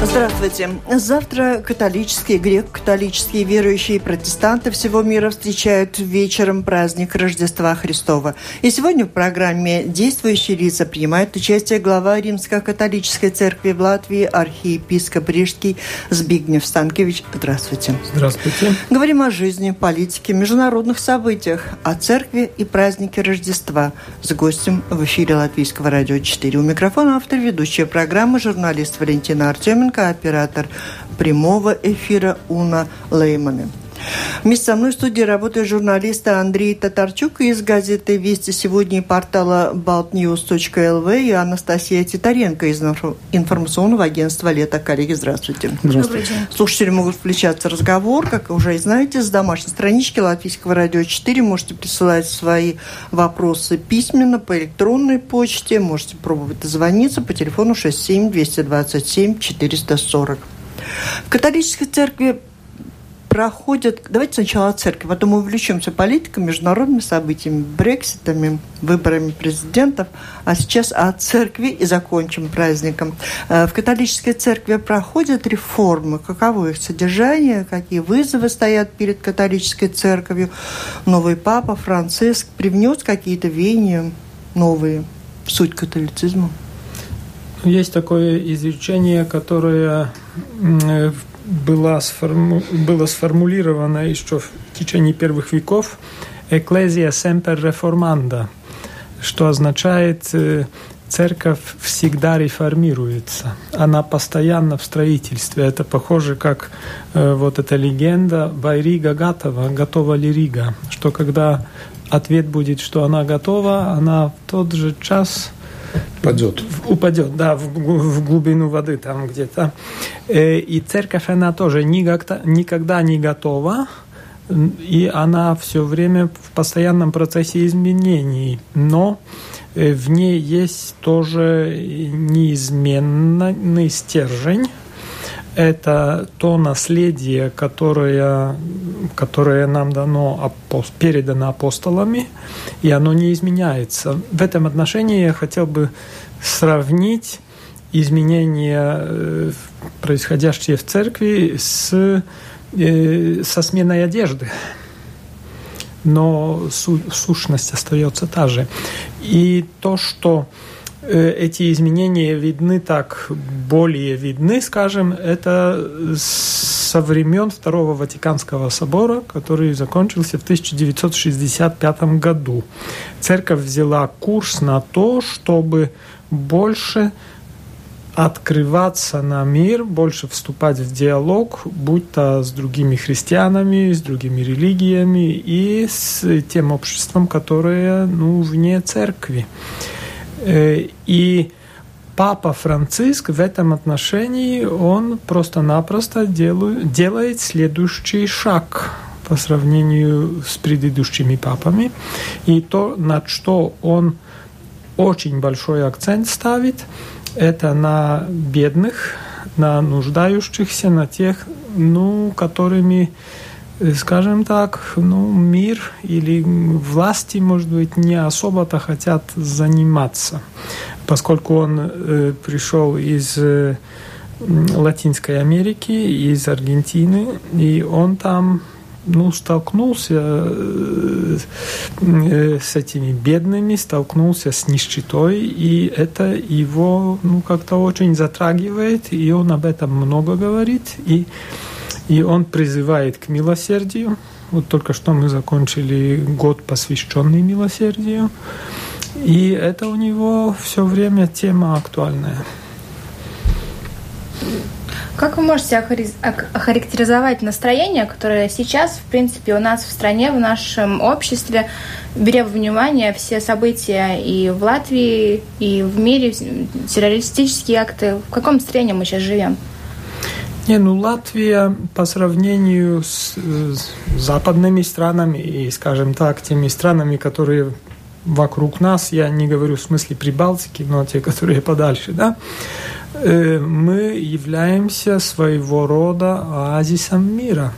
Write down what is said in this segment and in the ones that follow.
Здравствуйте. Завтра католические, греко-католические верующие и протестанты всего мира встречают вечером праздник Рождества Христова. И сегодня в программе «Действующие лица» принимают участие глава Римско-католической церкви в Латвии архиепископ Рижский Збигнев Станкевич. Здравствуйте. Здравствуйте. Говорим о жизни, политике, международных событиях, о церкви и празднике Рождества с гостем в эфире Латвийского радио 4. У микрофона автор ведущая программы журналист Валентина Артеменко Романенко, оператор прямого эфира Уна Леймана. Вместе со мной в студии работают журналисты Андрей Татарчук из газеты «Вести сегодня» и портала baltnews.lv и Анастасия Титаренко из информационного агентства «Лето». Коллеги, здравствуйте. Здравствуйте. Слушатели могут включаться в разговор, как уже знаете, с домашней странички Латвийского радио 4. Можете присылать свои вопросы письменно по электронной почте. Можете пробовать дозвониться по телефону 67 227 440. В католической церкви проходят... Давайте сначала о церкви, потом увлечемся политикой, международными событиями, брекситами, выборами президентов, а сейчас о церкви и закончим праздником. Э, в католической церкви проходят реформы. Каково их содержание, какие вызовы стоят перед католической церковью. Новый папа Франциск привнес какие-то веяния новые в суть католицизма. Есть такое изречение, которое в была сформу... было сформулировано еще в течение первых веков «Ecclesia semper reformanda», что означает э, «церковь всегда реформируется». Она постоянно в строительстве. Это похоже, как э, вот эта легенда «Байрига готова, готова ли Рига», что когда ответ будет, что она готова, она в тот же час Упадет. Упадет, да, в, в глубину воды там где-то. Э, и церковь, она тоже никогда, никогда не готова, и она все время в постоянном процессе изменений. Но э, в ней есть тоже неизменный стержень, это то наследие, которое, которое нам дано, передано апостолами, и оно не изменяется. В этом отношении я хотел бы сравнить изменения, э, происходящие в церкви, с, э, со сменой одежды. Но сущность остается та же. И то, что эти изменения видны так, более видны, скажем, это со времен Второго Ватиканского собора, который закончился в 1965 году. Церковь взяла курс на то, чтобы больше открываться на мир, больше вступать в диалог, будь то с другими христианами, с другими религиями и с тем обществом, которое ну, вне церкви. Э, и Папа Франциск в этом отношении, он просто-напросто делает следующий шаг по сравнению с предыдущими папами. И то, на что он очень большой акцент ставит, это на бедных, на нуждающихся, на тех, ну, которыми Э, скажем так, ну, мир или власти, может быть, не особо-то хотят заниматься, поскольку он э, пришел из э, Латинской Америки, из Аргентины, и он там ну, столкнулся э, э, с этими бедными, столкнулся с нищетой, и это его ну, как-то очень затрагивает, и он об этом много говорит, и и он призывает к милосердию. Вот только что мы закончили год, посвященный милосердию. И это у него все время тема актуальная. Как вы можете охарактеризовать настроение, которое сейчас, в принципе, у нас в стране, в нашем обществе, беря во внимание все события и в Латвии, и в мире, террористические акты, в каком настроении мы сейчас живем? Не, ну Латвия по сравнению с, с западными странами и, скажем так, теми странами, которые вокруг нас, я не говорю в смысле Прибалтики, но те, которые подальше, да, э, мы являемся своего рода оазисом мира,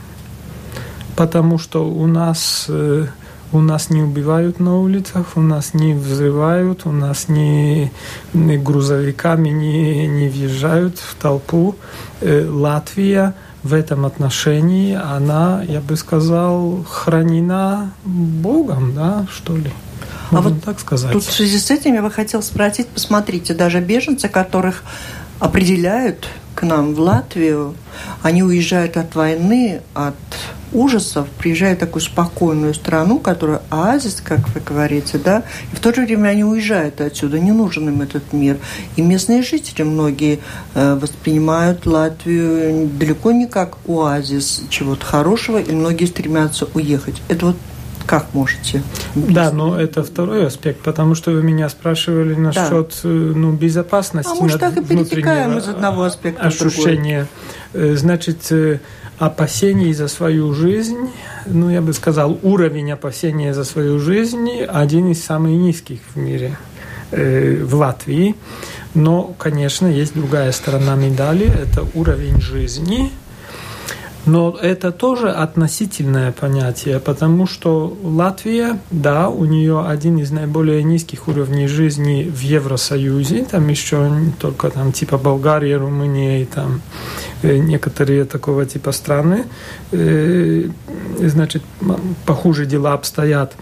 потому что у нас э, у нас не убивают на улицах, у нас не взрывают, у нас не, не грузовиками не, не въезжают в толпу. Э, Латвия в этом отношении, она, я бы сказал, хранена Богом, да, что ли. Можно а вот так сказать. Тут в связи с этим я бы хотела спросить, посмотрите, даже беженцы, которых определяют к нам в Латвию, они уезжают от войны, от ужасов, приезжают в такую спокойную страну, которая оазис, как вы говорите, да, и в то же время они уезжают отсюда, не нужен им этот мир. И местные жители многие э, воспринимают Латвию далеко не как оазис чего-то хорошего, и многие стремятся уехать. Это вот как можете? Да, но это второй аспект, потому что вы меня спрашивали насчет да. Э, ну, безопасности. А может, так и перетекаем из одного аспекта ощущения. Э, значит, опасений за свою жизнь, ну, я бы сказал, уровень опасения за свою жизнь один из самых низких в мире, э, в Латвии. Но, конечно, есть другая сторона медали, это уровень жизни, но это тоже относительное понятие, потому что Латвия, да, у нее один из наиболее низких уровней жизни в Евросоюзе, там еще только там типа Болгария, Румыния и там э, некоторые такого типа страны, э, значит, похуже дела обстоят.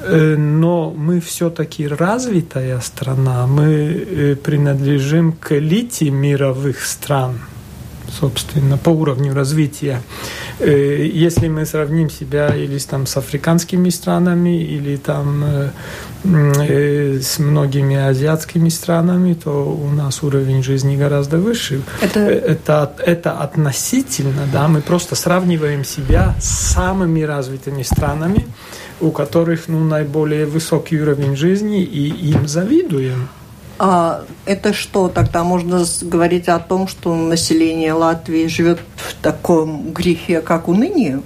Э, но мы все-таки развитая страна, мы принадлежим к элите мировых стран – собственно, по уровню развития. Э, если мы сравним себя или там с африканскими странами, или там э, э, с многими азиатскими странами, то у нас уровень жизни гораздо выше. Это, это, это относительно, да, мы просто сравниваем себя с самыми развитыми странами, у которых ну, наиболее высокий уровень жизни, и им завидуем. А это что тогда можно говорить о том, что население Латвии живет в таком грехе, как уныние?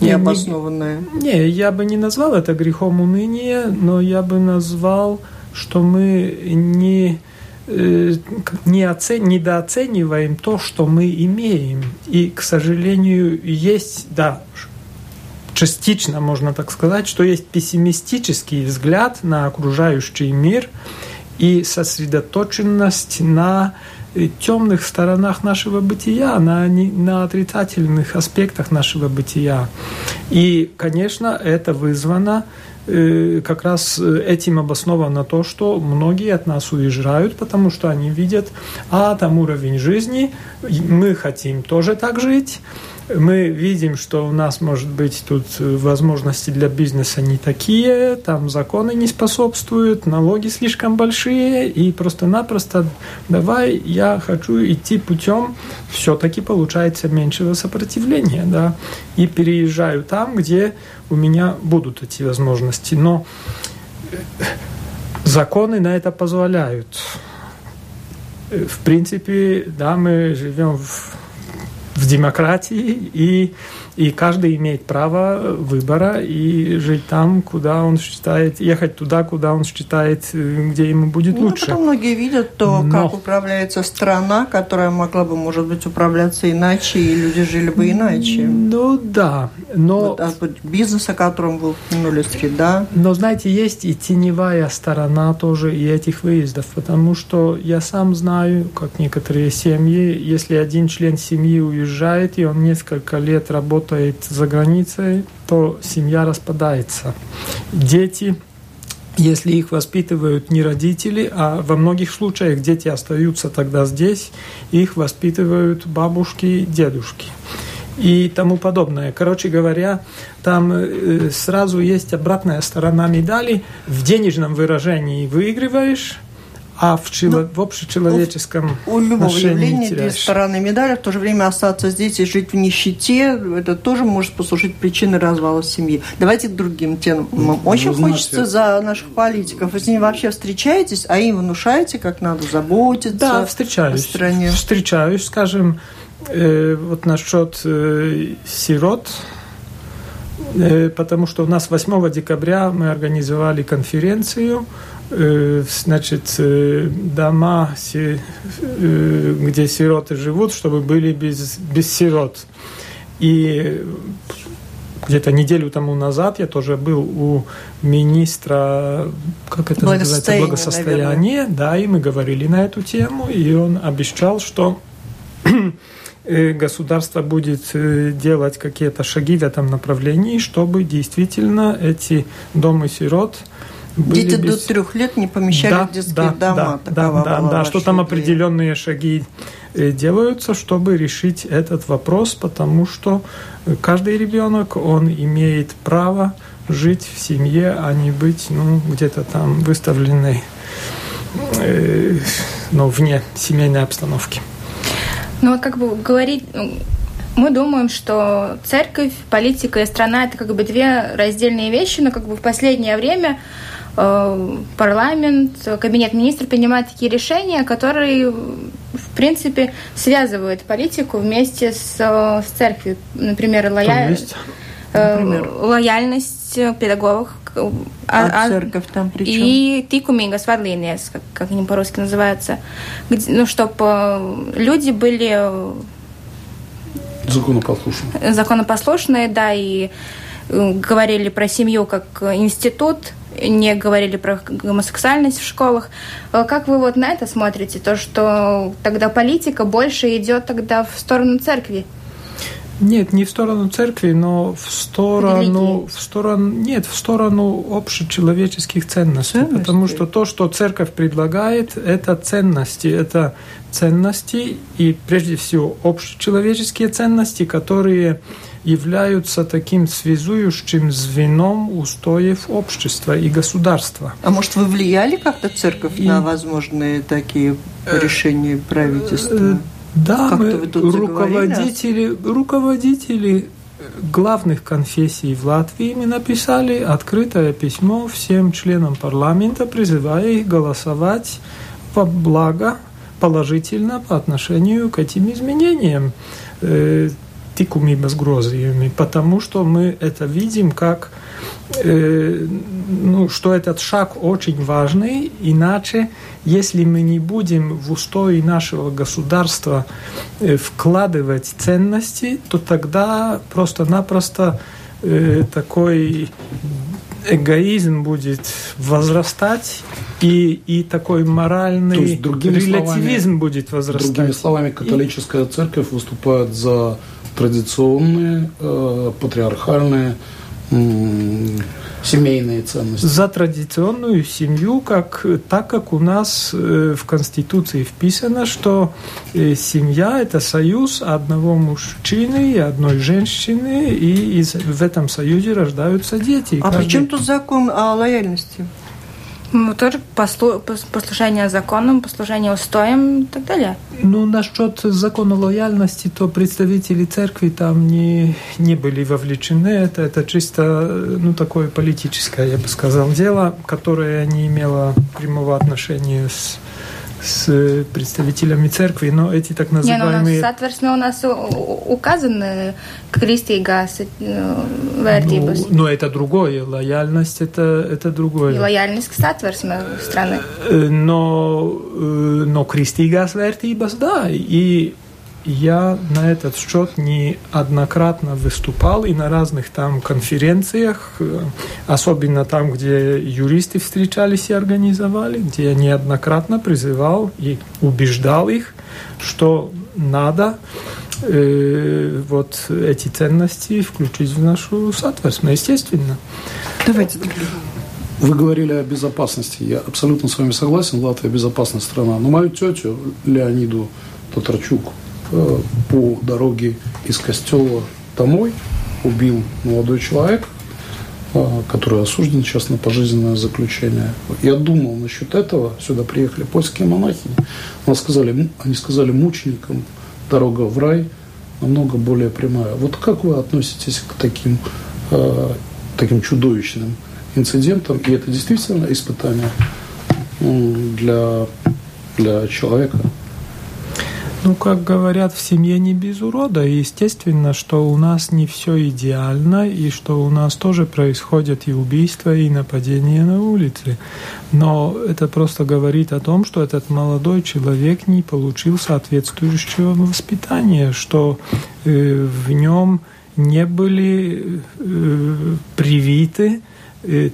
Необоснованное. Не, не, я бы не назвал это грехом уныния, но я бы назвал, что мы не э, не оцен, недооцениваем то, что мы имеем. И, к сожалению, есть, да, частично можно так сказать, что есть пессимистический взгляд на окружающий мир и сосредоточенность на э, темных сторонах нашего бытия, на, на отрицательных аспектах нашего бытия. И, конечно, это вызвано э, как раз э, этим обосновано то, что многие от нас уезжают, потому что они видят, а там уровень жизни, мы хотим тоже так жить, мы видим, что у нас, может быть, тут э, возможности для бизнеса не такие, там законы не способствуют, налоги слишком большие, и просто-напросто давай, я хочу идти путем, все-таки получается меньшего сопротивления, да, и переезжаю там, где у меня будут эти возможности. Но э, законы на это позволяют. Э, в принципе, да, мы живем в в демократии, и, и каждый имеет право выбора и жить там, куда он считает, ехать туда, куда он считает, где ему будет ну, лучше. Потом многие видят то, Но... как управляется страна, которая могла бы, может быть, управляться иначе, и люди жили бы иначе. Ну да, но... Вот, а бизнес, о котором вы упомянули, среда. Но, знаете, есть и теневая сторона тоже и этих выездов, потому что я сам знаю, как некоторые семьи, если один член семьи уезжает уезжает, и он несколько лет работает за границей, то семья распадается. Дети если их воспитывают не родители, а во многих случаях дети остаются тогда здесь, их воспитывают бабушки, дедушки и тому подобное. Короче говоря, там э, сразу есть обратная сторона медали. В денежном выражении выигрываешь, а в, чело... ну, в общечеловеческом У любого явления две стороны медали. В то же время остаться здесь и жить в нищете, это тоже может послужить причиной развала семьи. Давайте к другим темам. Ну, Очень знаете... хочется за наших политиков. Вы с ними вообще встречаетесь, а им внушаете, как надо заботиться да, встречаюсь, о стране? Встречаюсь, скажем, э, вот насчет э, сирот, потому что у нас 8 декабря мы организовали конференцию, значит, дома, где сироты живут, чтобы были без, без сирот. И где-то неделю тому назад я тоже был у министра, как это называется, благосостояния, да, и мы говорили на эту тему, и он обещал, что государство будет делать какие-то шаги в этом направлении, чтобы действительно эти дома сирот Дети без... до трех лет не помещали да, в детские да, дома. Да, да, да, да, что там определенные шаги делаются, чтобы решить этот вопрос, потому что каждый ребенок, он имеет право жить в семье, а не быть ну, где-то там выставленной э, ну, вне семейной обстановки. Ну вот как бы говорить, ну, мы думаем, что церковь, политика и страна это как бы две раздельные вещи, но как бы в последнее время э, парламент, кабинет министров принимает такие решения, которые в принципе связывают политику вместе с, с церковью. Например, лоя... э, Например? лояльность педагогов. А, а, а церковь там при чем? И тикумингас вадлиниес, как, как они по-русски называются. Где, ну, чтобы люди были... Законопослушные. Законопослушные, да, и э, говорили про семью как институт, не говорили про гомосексуальность в школах. Э, как вы вот на это смотрите? То, что тогда политика больше идет тогда в сторону церкви? Нет, не в сторону церкви, но в сторону, в сторону, нет, в сторону общечеловеческих ценностей, ценности. потому что то, что церковь предлагает, это ценности, это ценности и прежде всего общечеловеческие ценности, которые являются таким связующим звеном устоев общества и государства. А может, вы влияли как-то церковь и... на возможные такие э, решения правительства? Э, да, мы руководители, руководители главных конфессий в Латвии мы написали открытое письмо всем членам парламента, призывая их голосовать во благо положительно по отношению к этим изменениям. Э, likumības grozījumi, потому что мы это видим как, э, ну, что этот шаг очень важный, иначе, если мы не будем в устои нашего государства э, вкладывать ценности, то тогда просто-напросто э, такой эгоизм будет возрастать, и, и такой моральный То есть, релятивизм словами, будет возрастать. Другими словами, католическая и... церковь выступает за традиционные, э, патриархальные, э, семейные ценности. За традиционную семью, как, так как у нас э, в Конституции вписано, что э, семья – это союз одного мужчины и одной женщины, и из, в этом союзе рождаются дети. А каждый... при чем тут закон о лояльности? Ну, тоже послу, послушание законам, послушание устоям и так далее. Ну, насчет закона лояльности, то представители церкви там не, не были вовлечены. Это, это чисто, ну, такое политическое, я бы сказал, дело, которое не имело прямого отношения с с представителями церкви, но эти так называемые... Не, ну, соответственно, у нас указаны kristīgās vērtības. Ну, ну, это другое. Лояльность это, это другое. И лояльность к satversme страны. Но, но kristīgās vērtības, да. И я на этот счет неоднократно выступал и на разных там конференциях, э, особенно там, где юристы встречались и организовали, где я неоднократно призывал и убеждал их, что надо э, вот эти ценности включить в нашу соответственно, естественно. Давайте. Вы говорили о безопасности. Я абсолютно с вами согласен. Латвия безопасная страна. Но мою тетю Леониду Татарчук по дороге из костела домой убил молодой человек, э, который осужден сейчас на пожизненное заключение. Я думал насчет этого. Сюда приехали польские монахи. Они сказали, они сказали мученикам дорога в рай намного более прямая. Вот как вы относитесь к таким, э, таким чудовищным инцидентам? И это действительно испытание для, для человека? Ну, как говорят, в семье не без урода. И естественно, что у нас не все идеально, и что у нас тоже происходят и убийства, и нападения на улице. Но это просто говорит о том, что этот молодой человек не получил соответствующего воспитания, что э, в нем не были э, привиты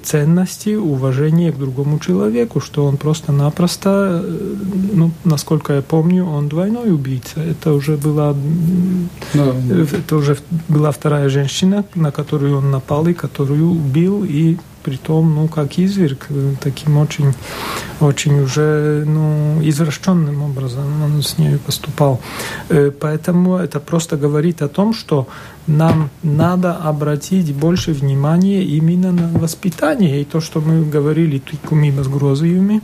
ценности, уважения к другому человеку, что он просто-напросто, ну, насколько я помню, он двойной убийца. Это уже была, да. это уже была вторая женщина, на которую он напал и которую убил, и притом, ну, как изверг, таким очень, очень уже, ну, извращенным образом он с ней поступал. Поэтому это просто говорит о том, что нам надо обратить больше внимания именно на воспитание. И то, что мы говорили только мимо с грозами,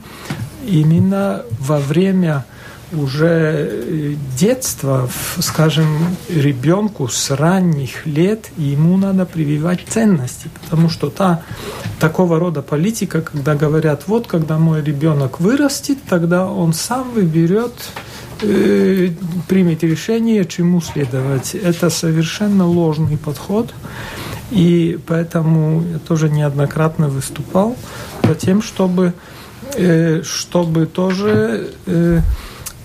именно во время уже э, детства, скажем, ребенку с ранних лет ему надо прививать ценности, потому что та такого рода политика, когда говорят, вот когда мой ребенок вырастет, тогда он сам выберет э, примет решение, чему следовать. Это совершенно ложный подход. И поэтому я тоже неоднократно выступал за тем, чтобы, э, чтобы тоже э,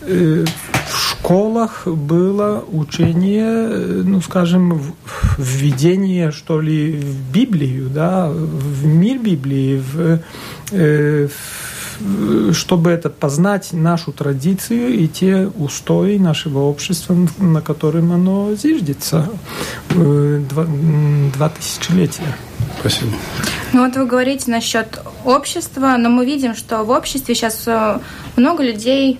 в школах было учение, ну, скажем, введение, что ли, в Библию, да, в мир Библии, в, в чтобы это познать нашу традицию и те устои нашего общества, на котором оно зиждется э, два, два тысячелетия. Спасибо. Ну вот вы говорите насчет общества, но мы видим, что в обществе сейчас э, много людей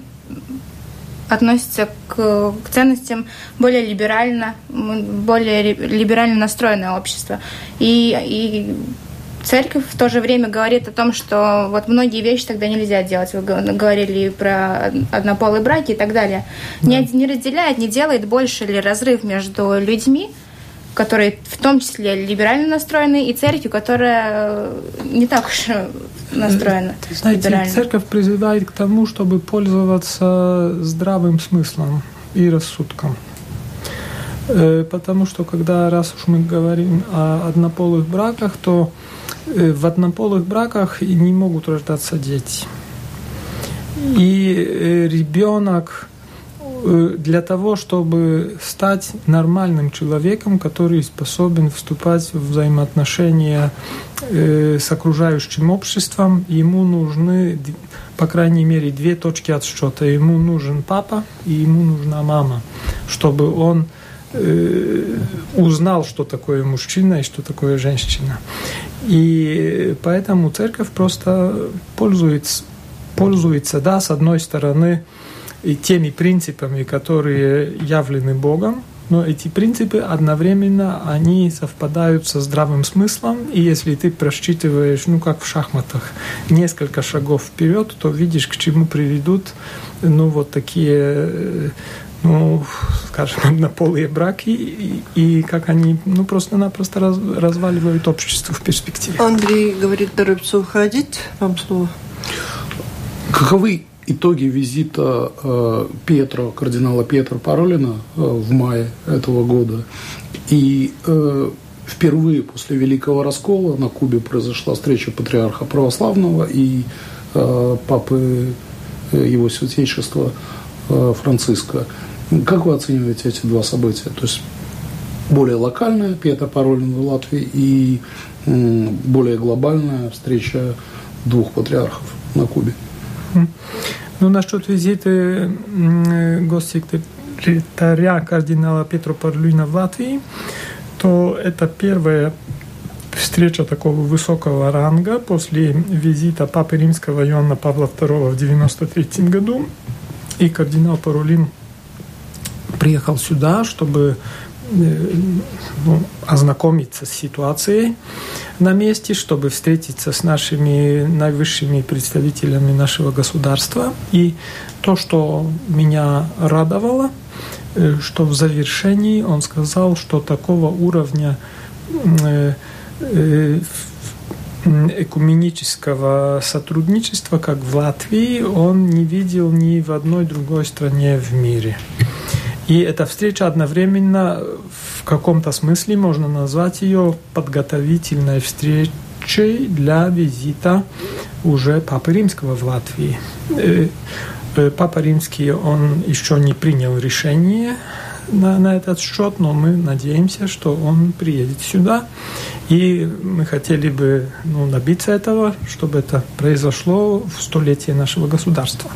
относятся к, к ценностям более либерально, более либерально настроенное общество. И, и церковь в то же время говорит о том, что вот многие вещи тогда нельзя делать. Вы говорили про однополые браки и так далее. Да. Не, не разделяет, не делает больше ли разрыв между людьми, которые в том числе либерально настроены, и церковью, которая не так уж настроена Знаете, либерально. церковь призывает к тому, чтобы пользоваться здравым смыслом и рассудком. Э, потому что когда раз уж мы говорим о однополых браках, то Э, в однополых браках не могут рождаться дети. И э, ребенок э, для того, чтобы стать нормальным человеком, который способен вступать в взаимоотношения с окружающим обществом, ему нужны, по крайней мере, две точки отсчета. Ему нужен папа и ему нужна мама, чтобы он узнал, что такое мужчина и что такое женщина. И поэтому церковь просто пользуется, пользуется, да, с одной стороны, и теми принципами, которые явлены Богом, но эти принципы одновременно они совпадают со здравым смыслом, и если ты просчитываешь, ну как в шахматах, несколько шагов вперед, то видишь, к чему приведут, ну вот такие ну, скажем, однополые браки и, и как они ну, просто-напросто раз, разваливают общество в перспективе. Андрей говорит, торопится уходить. Вам слово. Каковы итоги визита э, Петра, кардинала Петра Паролина э, в мае этого года? И э, впервые после Великого Раскола на Кубе произошла встреча патриарха православного и э, папы его святейшества э, Франциска. Как вы оцениваете эти два события? То есть более локальная Петр Паролин в Латвии и более глобальная встреча двух патриархов на Кубе. Ну, насчет визита госсекретаря кардинала Петра Паролина в Латвии, то это первая встреча такого высокого ранга после визита Папы Римского Иоанна Павла II в 1993 году. И кардинал Паролин приехал сюда, чтобы э, ознакомиться с ситуацией на месте, чтобы встретиться с нашими наивысшими представителями нашего государства. И то, что меня радовало, э, что в завершении он сказал, что такого уровня э, экуменического сотрудничества, как в Латвии, он не видел ни в одной другой стране в мире. И эта встреча одновременно в каком-то смысле можно назвать ее подготовительной встречей для визита уже Папы Римского в Латвии. Э, э, Папа Римский, он еще не принял решение на, на этот счет, но мы надеемся, что он приедет сюда. И мы хотели бы ну, добиться этого, чтобы это произошло в столетие нашего государства.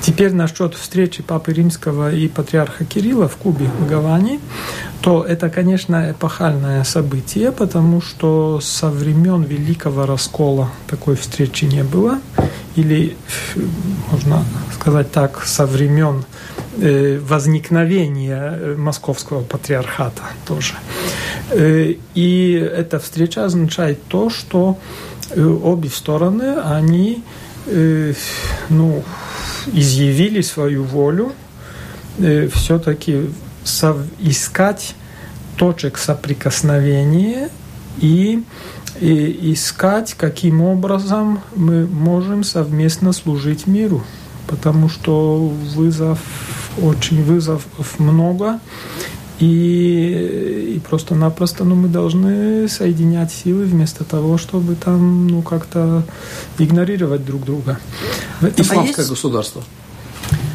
Теперь насчет встречи Папы Римского и патриарха Кирилла в Кубе, в Гаване, то это, конечно, эпохальное событие, потому что со времен Великого Раскола такой встречи не было. Или, можно сказать так, со времен возникновения э, московского патриархата тоже. Э, и эта встреча означает то, что обе стороны, они ну, изъявили свою волю все-таки искать точек соприкосновения и, и искать, каким образом мы можем совместно служить миру. Потому что вызов очень вызовов много, и, и просто-напросто ну, мы должны соединять силы вместо того, чтобы там ну, как-то игнорировать друг друга. Исламское а есть... государство.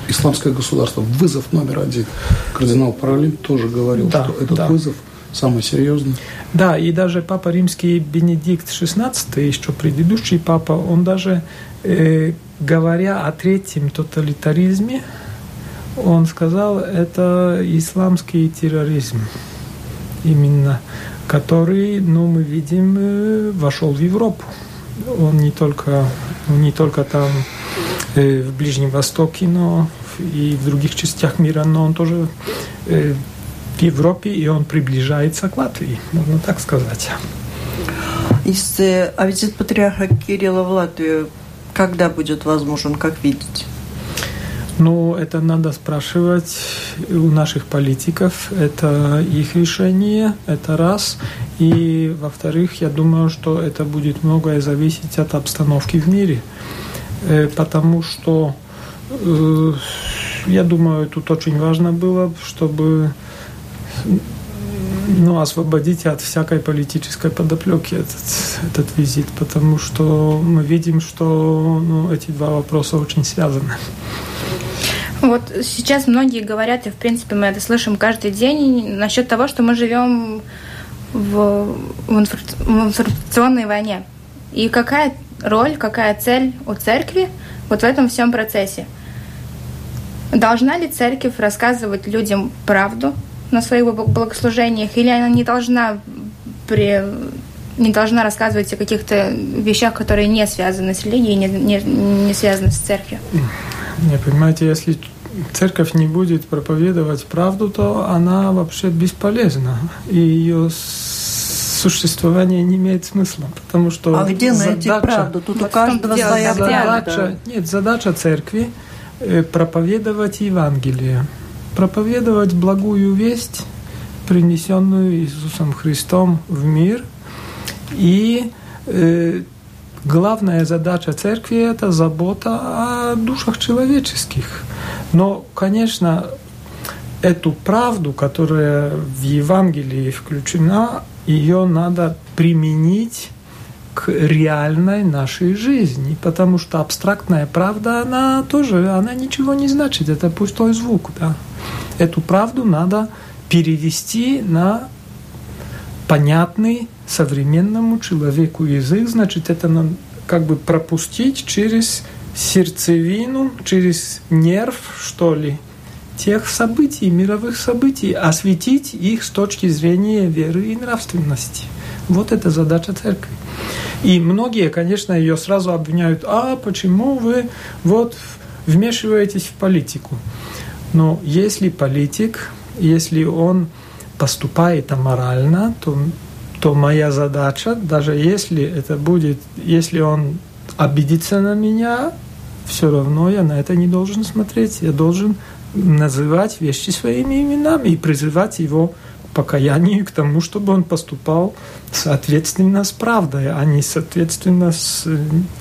Исламское государство. Вызов номер один. Кардинал Паралин тоже говорил, да, что этот да. вызов самый серьезный. Да, и даже Папа Римский Бенедикт XVI, еще предыдущий папа, он даже, э, говоря о третьем тоталитаризме, он сказал, это исламский терроризм именно, который, ну, мы видим, э, вошел в Европу. Он не только, не только там э, в Ближнем Востоке, но и в других частях мира, но он тоже э, в Европе, и он приближается к Латвии, можно так сказать. Если, а визит патриарха Кирилла в Латвию когда будет возможен, как видите? Ну, это надо спрашивать у наших политиков. Это их решение, это раз. И, во-вторых, я думаю, что это будет многое зависеть от обстановки в мире. Э, потому что, э, я думаю, тут очень важно было, чтобы ну, освободить от всякой политической подоплеки этот, этот визит, потому что мы видим, что ну, эти два вопроса очень связаны. Вот сейчас многие говорят, и в принципе мы это слышим каждый день, насчет того, что мы живем в, в информационной войне. И какая роль, какая цель у церкви вот в этом всем процессе? Должна ли церковь рассказывать людям правду на своих богослужениях, или она не должна при не должна рассказывать о каких-то вещах, которые не связаны с религией, не, не, не связаны с церковью. Не, понимаете, если церковь не будет проповедовать правду, то она вообще бесполезна. И ее существование не имеет смысла, потому что а где найти задача, правду? Тут у каждого своя задача, Нет, задача церкви э, проповедовать Евангелие, проповедовать благую весть, принесенную Иисусом Христом в мир, и э, главная задача церкви – это забота о душах человеческих. Но, конечно, эту правду, которая в Евангелии включена, ее надо применить к реальной нашей жизни, потому что абстрактная правда, она тоже, она ничего не значит, это пустой звук, да. Эту правду надо перевести на понятный современному человеку язык, значит, это надо как бы пропустить через сердцевину, через нерв, что ли, тех событий, мировых событий, осветить их с точки зрения веры и нравственности. Вот это задача церкви. И многие, конечно, ее сразу обвиняют, а почему вы вот вмешиваетесь в политику? Но если политик, если он поступает аморально, то, то моя задача, даже если это будет, если он обидится на меня, все равно я на это не должен смотреть. Я должен называть вещи своими именами и призывать его покаянию, к тому, чтобы он поступал соответственно с правдой, а не соответственно с... Э,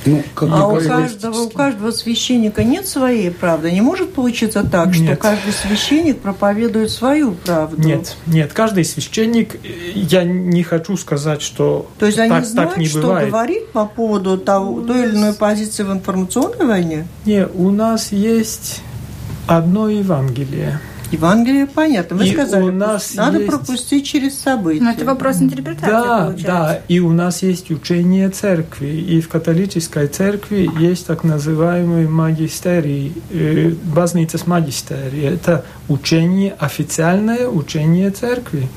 ну, как а у каждого, у каждого священника нет своей правды? Не может получиться так, нет. что каждый священник проповедует свою правду? Нет, нет. Каждый священник, я не хочу сказать, что То есть так, они знают, так не что бывает. говорить по поводу того, той или иной позиции в информационной войне? Нет, у нас есть одно Евангелие – Евангелие понятно. Вы и сказали, у нас надо есть... пропустить через события. Но это вопрос интерпретации, Да, получается. да. И у нас есть учение церкви. И в католической церкви есть так называемый магистерий, э, базницас магистерий. Это учение, официальное учение церкви.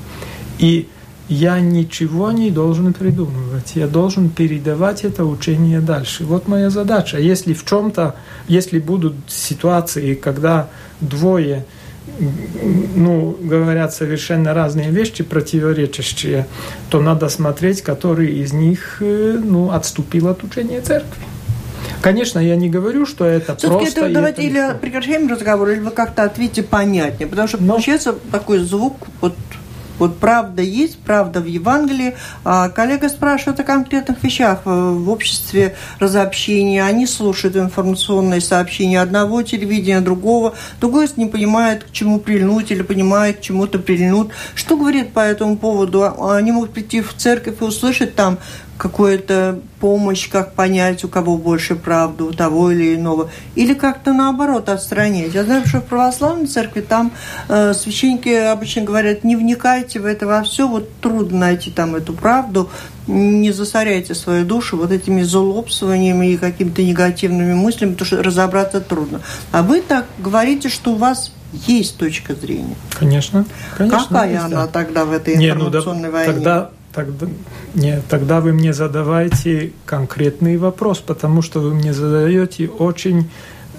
И я ничего не должен придумывать, я должен передавать это учение дальше. Вот моя задача. Если в чем-то, если будут ситуации, когда двое ну, говорят совершенно разные вещи, противоречащие, то надо смотреть, который из них э, ну, отступил от учения церкви. Конечно, я не говорю, что это просто... Это, давайте это или прекращаем разговор, или вы как-то ответите понятнее, потому что Но... получается такой звук вот вот правда есть, правда в Евангелии. А коллега спрашивает о конкретных вещах в обществе разобщения. Они слушают информационные сообщения одного телевидения, другого. Другой не понимает, к чему прильнуть или понимает, к чему-то прильнуть. Что говорит по этому поводу? Они могут прийти в церковь и услышать там какую-то помощь, как понять, у кого больше правды, у того или иного, или как-то наоборот отстранить. Я знаю, что в православной церкви там э, священники обычно говорят, не вникайте в это во все, вот трудно найти там эту правду, не засоряйте свою душу вот этими злобствованиями и какими-то негативными мыслями, потому что разобраться трудно. А вы так говорите, что у вас есть точка зрения. Конечно. конечно Какая есть, она да. тогда в этой информационной не, ну, да, войне? Тогда Тогда, нет, тогда вы мне задавайте конкретный вопрос, потому что вы мне задаете очень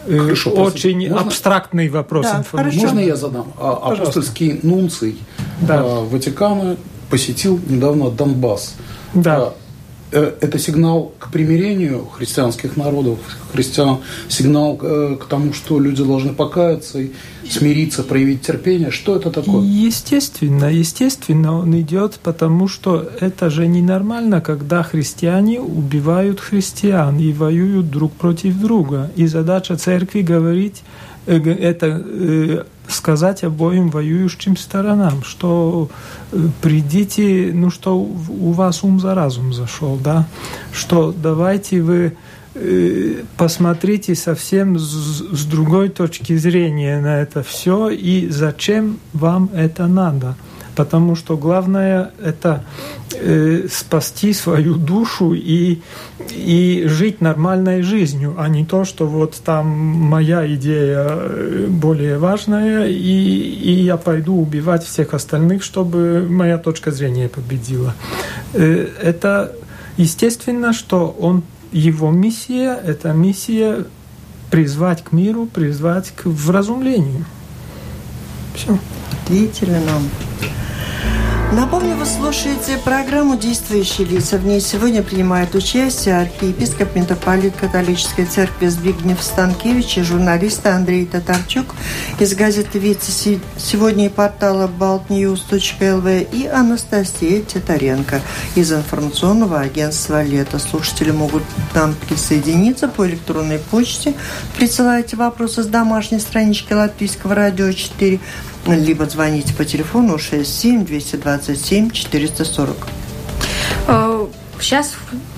э, Хорошо, очень можно? абстрактный вопрос. Да, Можно я задам? А, апостольский нунций да. А, Ватикана посетил недавно Донбасс. Да. Э, это сигнал к примирению христианских народов, христиан, сигнал э, к тому, что люди должны покаяться, смириться, проявить терпение. Что это такое? Естественно, естественно, он идет, потому что это же ненормально, когда христиане убивают христиан и воюют друг против друга. И задача церкви говорить э, это сказать обоим воюющим сторонам, что э, придите, ну что у вас ум за разум зашел, да, что давайте вы э, посмотрите совсем с другой точки зрения на это все и зачем вам это надо потому что главное это э, спасти свою душу и, и жить нормальной жизнью, а не то, что вот там моя идея э, более важная, и, и я пойду убивать всех остальных, чтобы моя точка зрения победила. Э, это естественно, что он, его миссия, это миссия призвать к миру, призвать к вразумлению. Все. Ответили нам. Напомню, вы слушаете программу «Действующие лица». В ней сегодня принимает участие архиепископ митрополит католической церкви Збигнев Станкевич и журналист Андрей Татарчук из газеты «Вице» сегодня и портала baltnews.lv и Анастасия Титаренко из информационного агентства «Лето». Слушатели могут к нам присоединиться по электронной почте. Присылайте вопросы с домашней странички Латвийского радио 4 либо звоните по телефону 67 227 440. Сейчас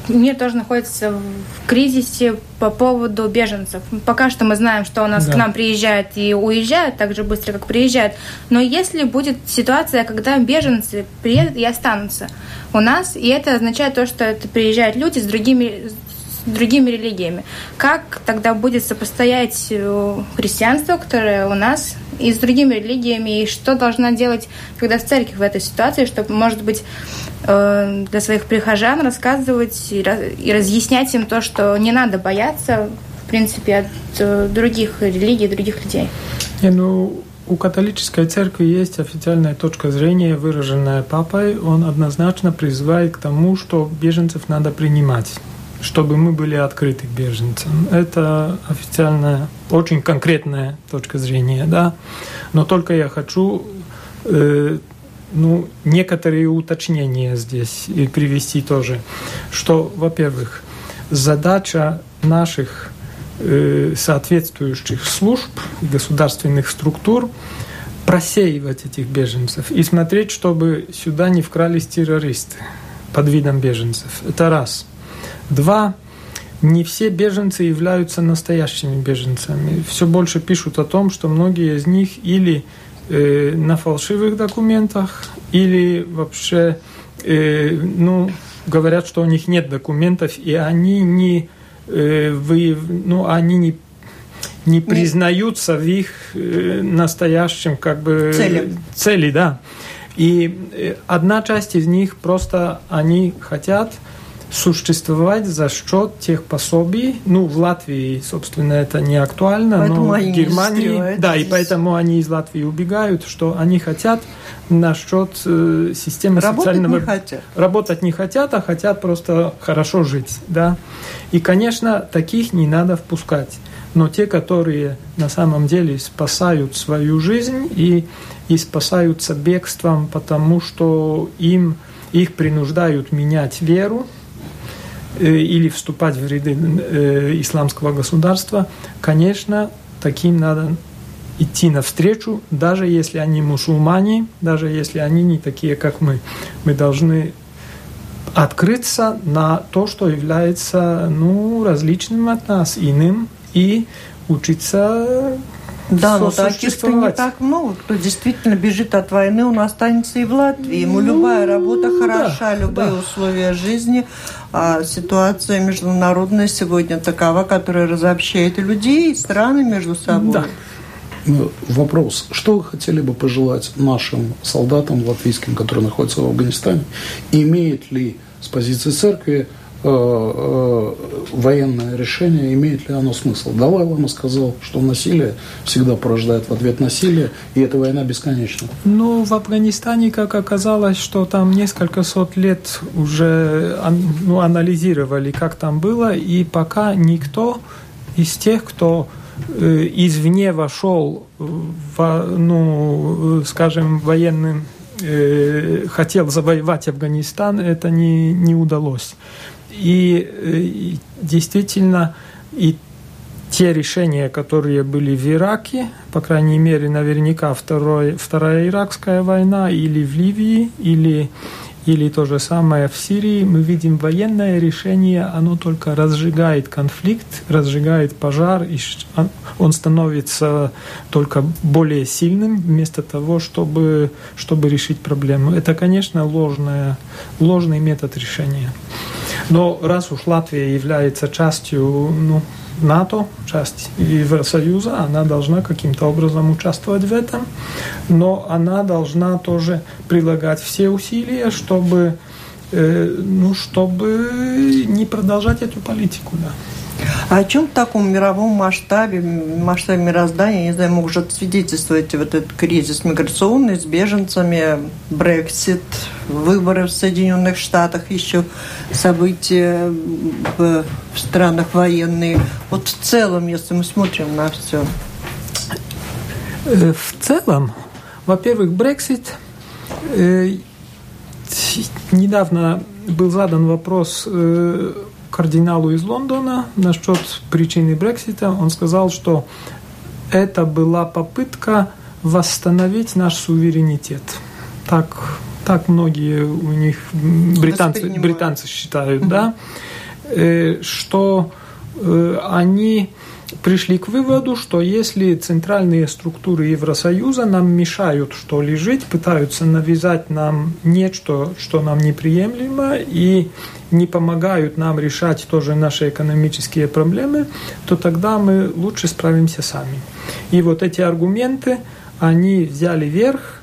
мир тоже находится в кризисе по поводу беженцев. Пока что мы знаем, что у нас да. к нам приезжают и уезжают так же быстро, как приезжают. Но если будет ситуация, когда беженцы приедут и останутся у нас, и это означает то, что это приезжают люди с другими другими религиями. Как тогда будет сопостоять э, христианство, которое у нас, и с другими религиями, и что должна делать тогда в церкви в этой ситуации, чтобы, может быть, э, для своих прихожан рассказывать и разъяснять им то, что не надо бояться, в принципе, от э, других религий, других людей. Не, ну, у католической церкви есть официальная точка зрения, выраженная папой. Он однозначно призывает к тому, что беженцев надо принимать чтобы мы были открыты к беженцам. Это официальная, очень конкретная точка зрения, да. Но только я хочу э, ну, некоторые уточнения здесь и привести тоже, что, во-первых, задача наших э, соответствующих служб, государственных структур просеивать этих беженцев и смотреть, чтобы сюда не вкрались террористы под видом беженцев. Это раз. Два. Не все беженцы являются настоящими беженцами. Все больше пишут о том, что многие из них или э, на фальшивых документах, или вообще э, ну, говорят, что у них нет документов, и они не, э, вы, ну, они не не признаются в их э, настоящем как бы цели, цели да. И э, одна часть из них просто они хотят существовать за счет тех пособий. Ну, в Латвии, собственно, это не актуально, поэтому но в Германии, да, здесь. и поэтому они из Латвии убегают, что они хотят на счет э, системы работать социального... не хотят. Работать не хотят, а хотят просто хорошо жить, да. И, конечно, таких не надо впускать. Но те, которые на самом деле спасают свою жизнь и, и спасаются бегством, потому что им их принуждают менять веру, или вступать в ряды э, исламского государства, конечно, таким надо идти навстречу, даже если они мусульмане, даже если они не такие, как мы. Мы должны открыться на то, что является ну, различным от нас, иным, и учиться да, но таких-то не так много, кто действительно бежит от войны, он останется и в Латвии. Ему ну, любая работа хороша, да, любые да. условия жизни. А ситуация международная сегодня такова, которая разобщает и людей, и страны между собой. Да. Ну, вопрос. Что вы хотели бы пожелать нашим солдатам латвийским, которые находятся в Афганистане? Имеет ли с позиции церкви военное решение, имеет ли оно смысл. Далай Лама сказал, что насилие всегда порождает в ответ насилие, и эта война бесконечна. Ну, в Афганистане, как оказалось, что там несколько сот лет уже ну, анализировали, как там было, и пока никто из тех, кто э, извне вошел в, ну, скажем, военным э, хотел завоевать Афганистан, это не, не удалось. И, э, и действительно, и те решения, которые были в Ираке, по крайней мере, наверняка второй, Вторая Иракская война или в Ливии, или, или то же самое в Сирии, мы видим военное решение, оно только разжигает конфликт, разжигает пожар, и он становится только более сильным вместо того, чтобы, чтобы решить проблему. Это, конечно, ложное, ложный метод решения. Но раз уж Латвия является частью ну, НАТО, часть Евросоюза, она должна каким-то образом участвовать в этом, но она должна тоже прилагать все усилия, чтобы, э, ну, чтобы не продолжать эту политику. Да. А о чем в таком мировом масштабе, масштабе мироздания, не знаю, может свидетельствовать вот этот кризис миграционный с беженцами, Брексит, выборы в Соединенных Штатах, еще события в, странах военные. Вот в целом, если мы смотрим на все. Э, в целом, во-первых, Брексит. Э, недавно был задан вопрос э, кардиналу из Лондона насчет причины Брексита. Он сказал, что это была попытка восстановить наш суверенитет. Так, так многие у них британцы, британцы считают, да, э, что э, они пришли к выводу, что если центральные структуры Евросоюза нам мешают что ли жить, пытаются навязать нам нечто, что нам неприемлемо, и не помогают нам решать тоже наши экономические проблемы, то тогда мы лучше справимся сами. И вот эти аргументы, они взяли верх,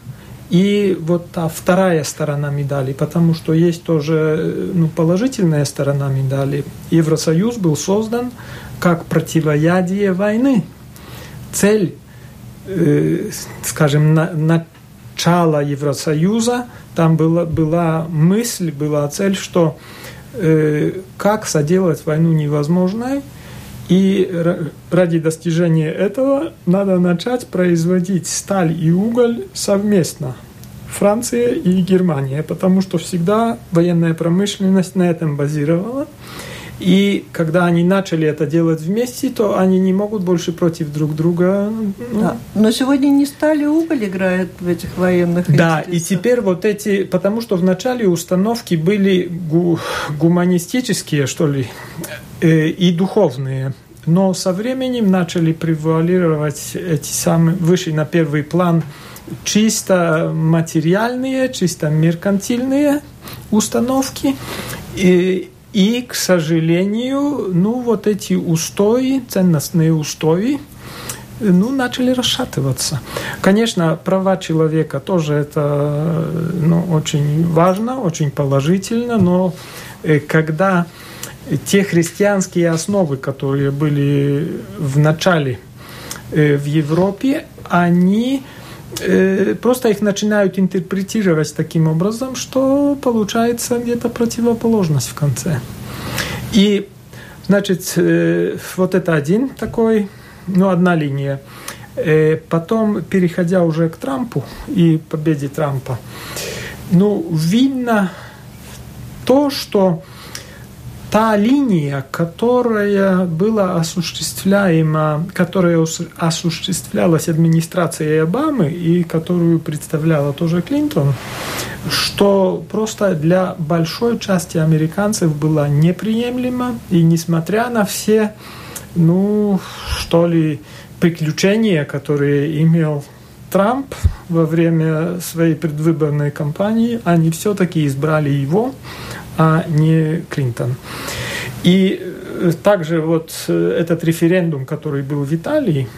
и вот та вторая сторона медали, потому что есть тоже ну, положительная сторона медали. Евросоюз был создан как противоядие войны. Цель, э, скажем, на, начала Евросоюза, там была, была мысль, была цель, что э, как соделать войну невозможной, и ради достижения этого надо начать производить сталь и уголь совместно. Франция и Германия, потому что всегда военная промышленность на этом базировала. И когда они начали это делать вместе, то они не могут больше против друг друга. Ну... Да. Но сегодня не стали уголь играет в этих военных Да, и теперь вот эти, потому что в начале установки были гу, гуманистические, что ли, э, и духовные. Но со временем начали превалировать эти самые, вышли на первый план чисто материальные, чисто меркантильные установки. И, и, к сожалению, ну, вот эти устои, ценностные устои, ну, начали расшатываться. Конечно, права человека тоже это ну, очень важно, очень положительно, но э, когда те христианские основы, которые были в начале э, в Европе, они просто их начинают интерпретировать таким образом, что получается где-то противоположность в конце. И, значит, э, вот это один такой, ну, одна линия. Потом, переходя уже к Трампу и победе Трампа, ну, видно то, что та линия, которая была осуществляема, которая осуществлялась администрацией Обамы и которую представляла тоже Клинтон, что просто для большой части американцев была неприемлема, и несмотря на все, ну, что ли, приключения, которые имел Трамп во время своей предвыборной кампании, они все-таки избрали его, а не Клинтон. И э, также вот э, этот референдум, который был в Италии,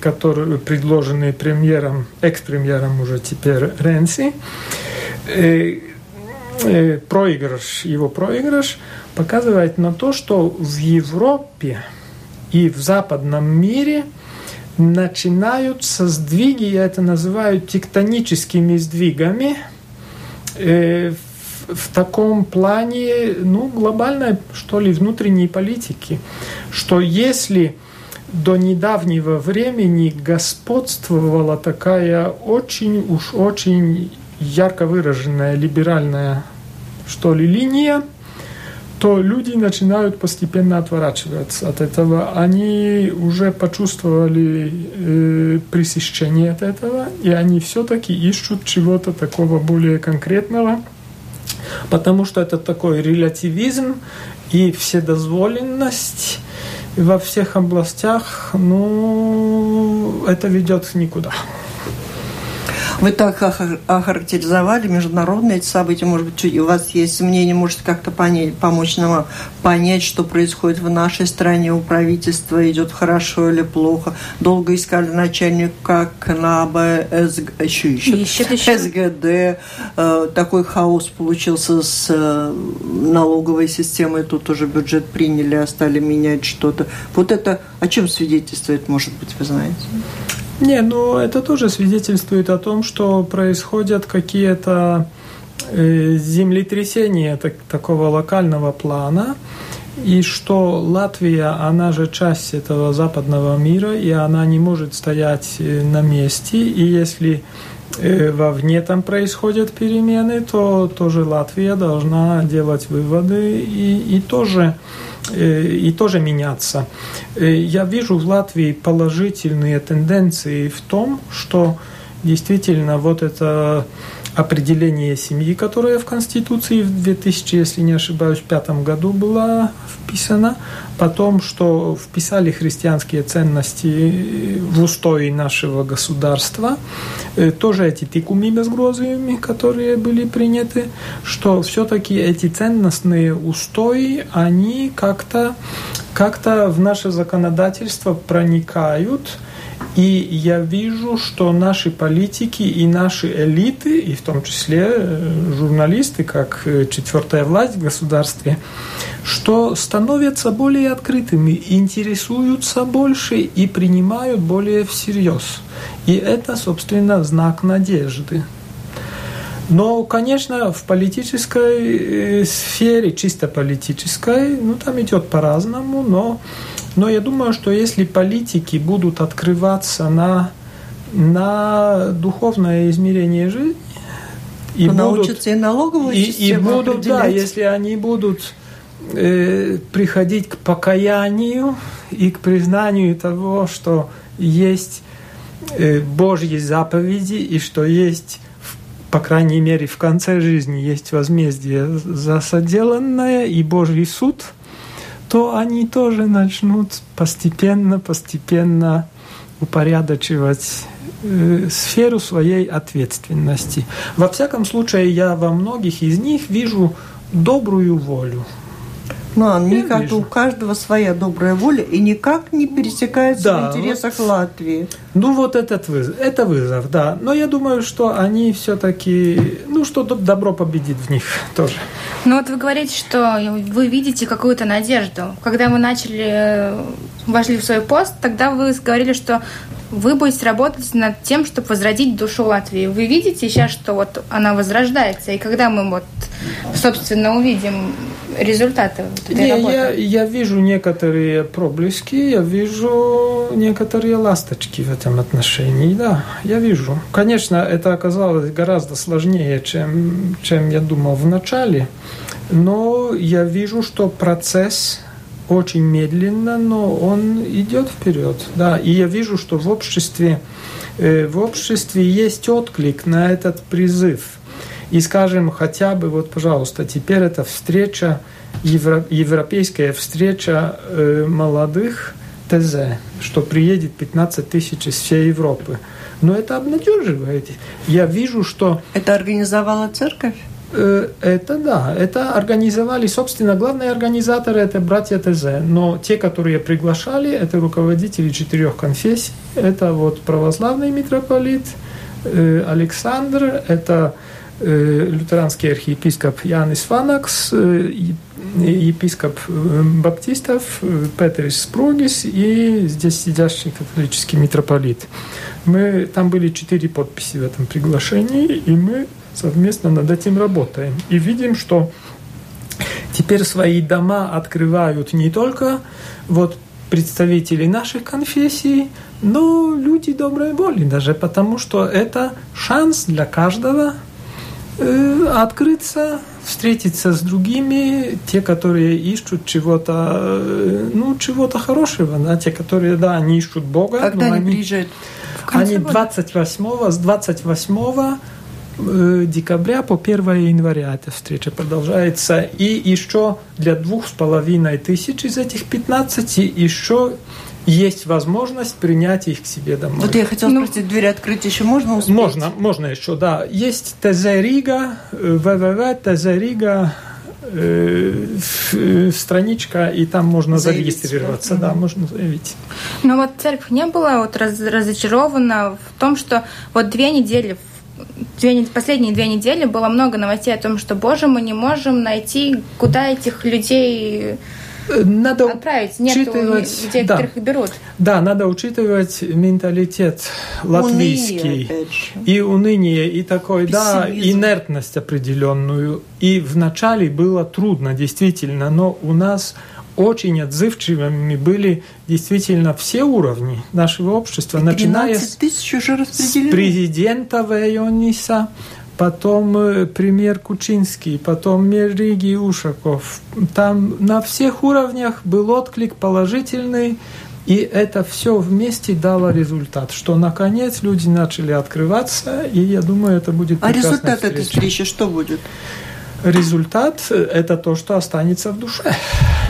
который предложенный премьером, экс-премьером уже теперь Ренси, э, проигрыш, его проигрыш показывает на то, что в Европе и в западном мире начинаются сдвиги, я это называю тектоническими сдвигами, в таком плане, ну, глобальной, что ли, внутренней политики, что если до недавнего времени господствовала такая очень уж очень ярко выраженная либеральная, что ли, линия, то люди начинают постепенно отворачиваться от этого. Они уже почувствовали э, пресыщение от этого, и они все-таки ищут чего-то такого более конкретного – потому что это такой релятивизм и вседозволенность во всех областях, ну, это ведет никуда. Вы так охарактеризовали международные эти события. Может быть, у вас есть мнение, может как-то понять, помочь нам понять, что происходит в нашей стране, у правительства идет хорошо или плохо. Долго искали начальника КНАБа, еще, еще, ищет, ищет. СГД. Э, такой хаос получился с э, налоговой системой. Тут уже бюджет приняли, а стали менять что-то. Вот это о чем свидетельствует, может быть, вы знаете? Не, ну это тоже свидетельствует о том, что происходят какие-то э, землетрясения так, такого локального плана, и что Латвия, она же часть этого западного мира, и она не может стоять э, на месте, и если э, вовне там происходят перемены, то тоже Латвия должна делать выводы и, и тоже и тоже меняться. Э, я вижу в Латвии положительные тенденции в том, что действительно вот это определение семьи, которое в Конституции в 2000, если не ошибаюсь, пятом году было вписано, потом, что вписали христианские ценности в устои нашего государства, э, тоже эти тикуми безгрозовыми, которые были приняты, что все-таки эти ценностные устои, они как-то как в наше законодательство проникают, и я вижу, что наши политики и наши элиты, и в том числе э, журналисты, как э, четвертая власть в государстве, что становятся более открытыми, интересуются больше и принимают более всерьез. И это, собственно, знак надежды. Но, конечно, в политической э, сфере, чисто политической, ну, там идет по-разному, но но я думаю, что если политики будут открываться на, на духовное измерение жизни, и будут, научатся и налоговую и, и будут, да, если они будут э, приходить к покаянию и к признанию того, что есть э, Божьи заповеди и что есть по крайней мере, в конце жизни есть возмездие за соделанное и Божий суд, то они тоже начнут постепенно, постепенно упорядочивать э, сферу своей ответственности. Во всяком случае, я во многих из них вижу добрую волю. Ну, а мне как у каждого своя добрая воля и никак не пересекается да, в интересах вот, Латвии. Ну, вот этот вызов, это вызов, да. Но я думаю, что они все-таки, ну, что добро победит в них тоже. Ну, вот вы говорите, что вы видите какую-то надежду. Когда мы начали, э, вошли в свой пост, тогда вы говорили, что вы будете работать над тем, чтобы возродить душу Латвии. Вы видите сейчас, что вот она возрождается, и когда мы вот, собственно, увидим результаты вот этой Не, работы? Я, я вижу некоторые проблески, я вижу некоторые ласточки в этом отношении, да, я вижу. Конечно, это оказалось гораздо сложнее, чем, чем я думал в начале, но я вижу, что процесс очень медленно, но он идет вперед. Да. И я вижу, что в обществе, э, в обществе есть отклик на этот призыв. И скажем, хотя бы, вот, пожалуйста, теперь это встреча, евро, европейская встреча э, молодых ТЗ, что приедет 15 тысяч из всей Европы. Но это обнадеживает. Я вижу, что... Это организовала церковь? Э, это да, это организовали, собственно, главные организаторы это братья ТЗ, но те, которые приглашали, это руководители четырех конфессий, это вот православный митрополит э, Александр, это лютеранский архиепископ Янис Фанакс, епископ Баптистов Петрис Спругис и здесь сидящий католический митрополит. Мы, там были четыре подписи в этом приглашении, и мы совместно над этим работаем. И видим, что теперь свои дома открывают не только вот представители наших конфессий, но люди доброй воли даже, потому что это шанс для каждого э, открыться, встретиться с другими, те, которые ищут чего-то, э, ну, чего-то хорошего, да, те, которые, да, они ищут Бога. Когда они, они приезжают? Они 28 с 28 Э, декабря по 1 января эта встреча продолжается. И еще для двух с половиной тысяч из этих 15 еще есть возможность принять их к себе домой. Вот я хотела ну, спросить, дверь открыть еще можно успеть? Можно, можно еще, да. Есть ТЗ Рига, www.tzriga э, страничка, и там можно зарегистрироваться, да, можно заявить. Но вот церковь не была вот раз, разочарована в том, что вот две недели две, последние две недели было много новостей о том, что, боже, мы не можем найти, куда этих людей надо отправить. Нет учитывать, людей, да. которых их берут. Да, надо учитывать менталитет латвийский. Уныние, и уныние, и такой, Пессимизм. да, инертность определенную. И вначале было трудно, действительно, но у нас очень отзывчивыми были действительно все уровни нашего общества, начиная с президента Вейониса, потом э, премьер Кучинский, потом мэр Риги Ушаков. Там на всех уровнях был отклик положительный, и это все вместе дало результат, что наконец люди начали открываться, и я думаю, это будет А результат встреча. этой встречи что будет? результат – это то, что останется в душе.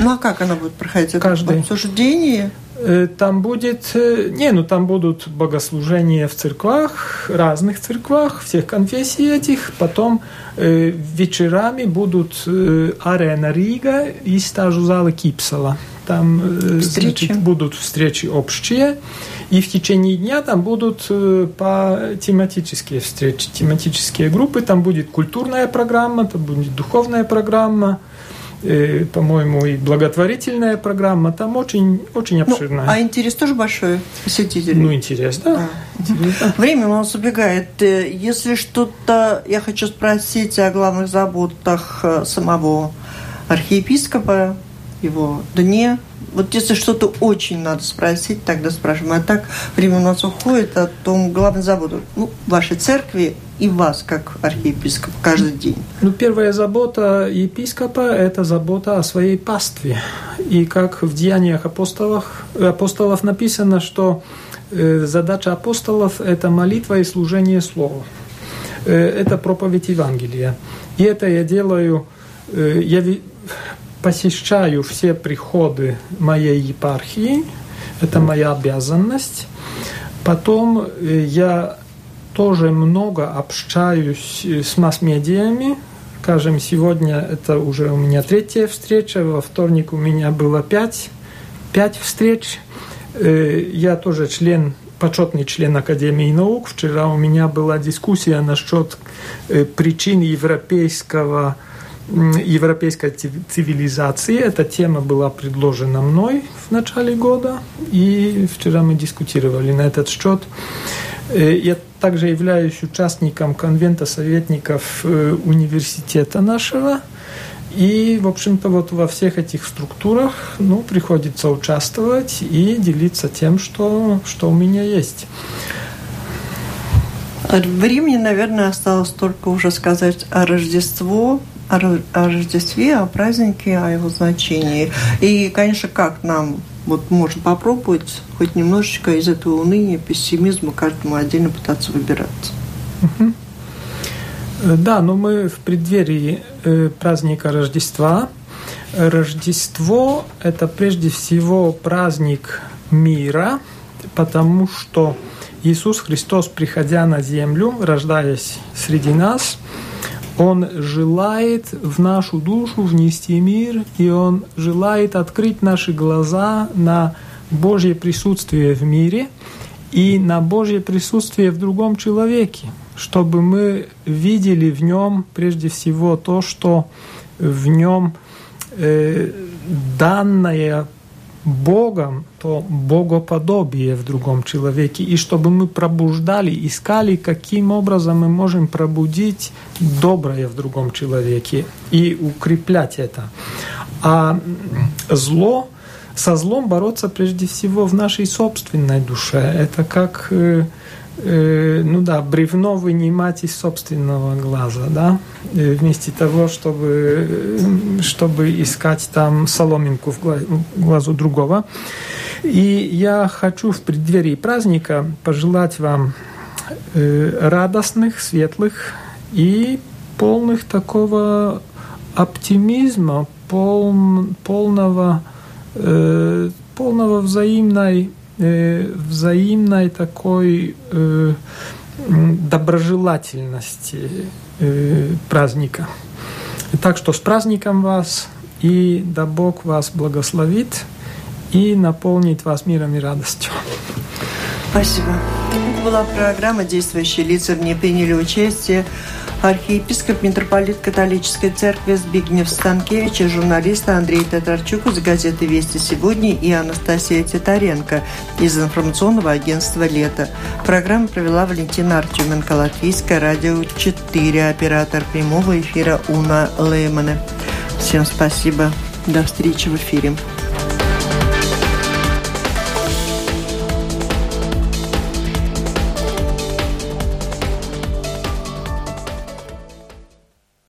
Ну а как она будет проходить? Это Каждый. обсуждение? Э, там будет, э, не, ну там будут богослужения в церквах, разных церквах, всех конфессий этих. Потом э, вечерами будут э, арена Рига и стажу залы Кипсала. Там э, значит, будут встречи общие. И в течение дня там будут э, по тематические встречи, тематические группы. Там будет культурная программа, там будет духовная программа, по-моему, и благотворительная программа. Там очень, очень ну, обширная. Ну, а интерес тоже большой посетителей? Ну, интерес, да. А, Время у нас убегает. Э, если что-то я хочу спросить о главных заботах самого архиепископа, его дне. Вот если что-то очень надо спросить, тогда спрашиваем. А так время у нас уходит о том главной заботе ну, вашей церкви и вас, как архиепископ, каждый день. Ну, первая забота епископа – это забота о своей пастве. И как в Деяниях апостолов, апостолов написано, что э, задача апостолов – это молитва и служение Слову. Э, это проповедь Евангелия. И это я делаю, э, я посещаю все приходы моей епархии, это моя обязанность. Потом я тоже много общаюсь с масс-медиами. Скажем, сегодня это уже у меня третья встреча, во вторник у меня было пять, пять встреч. Я тоже член почетный член Академии наук. Вчера у меня была дискуссия насчет э, причин европейского европейской цивилизации. Эта тема была предложена мной в начале года, и вчера мы дискутировали на этот счет. Э, я также являюсь участником конвента советников э, университета нашего – и, в общем-то, вот во всех этих структурах ну, приходится участвовать и делиться тем, что, что у меня есть. Времени, наверное, осталось только уже сказать о Рождество, о, о Рождестве, о празднике, о его значении. И, конечно, как нам вот можно попробовать хоть немножечко из этого уныния, пессимизма каждому отдельно пытаться выбираться. Э, да, но мы в преддверии э, праздника Рождества. Рождество – это прежде всего праздник мира, потому что Иисус Христос, приходя на землю, рождаясь среди нас, Он желает в нашу душу внести мир, и Он желает открыть наши глаза на Божье присутствие в мире и на Божье присутствие в другом человеке – чтобы мы видели в нем прежде всего то, что в нем э, данное Богом, то богоподобие в другом человеке, и чтобы мы пробуждали, искали, каким образом мы можем пробудить доброе в другом человеке и укреплять это. А зло, со злом бороться прежде всего в нашей собственной душе. Это как э, Э, ну да, бревно вынимать из собственного глаза, да, э, вместо того, чтобы, э, чтобы искать там соломинку в глазу другого. И я хочу в преддверии праздника пожелать вам радостных, светлых и полных такого оптимизма, пол, полного, полного взаимной Э, взаимной такой э, доброжелательности э, праздника. Так что с праздником вас, и да Бог вас благословит и наполнит вас миром и радостью. Спасибо. Это была программа «Действующие лица». В ней приняли участие архиепископ, митрополит католической церкви Збигнев Станкевич и журналист Андрей Татарчук из газеты «Вести сегодня» и Анастасия Титаренко из информационного агентства «Лето». Программу провела Валентина Артеменко, Латвийское радио 4, оператор прямого эфира Уна Леймана. Всем спасибо. До встречи в эфире.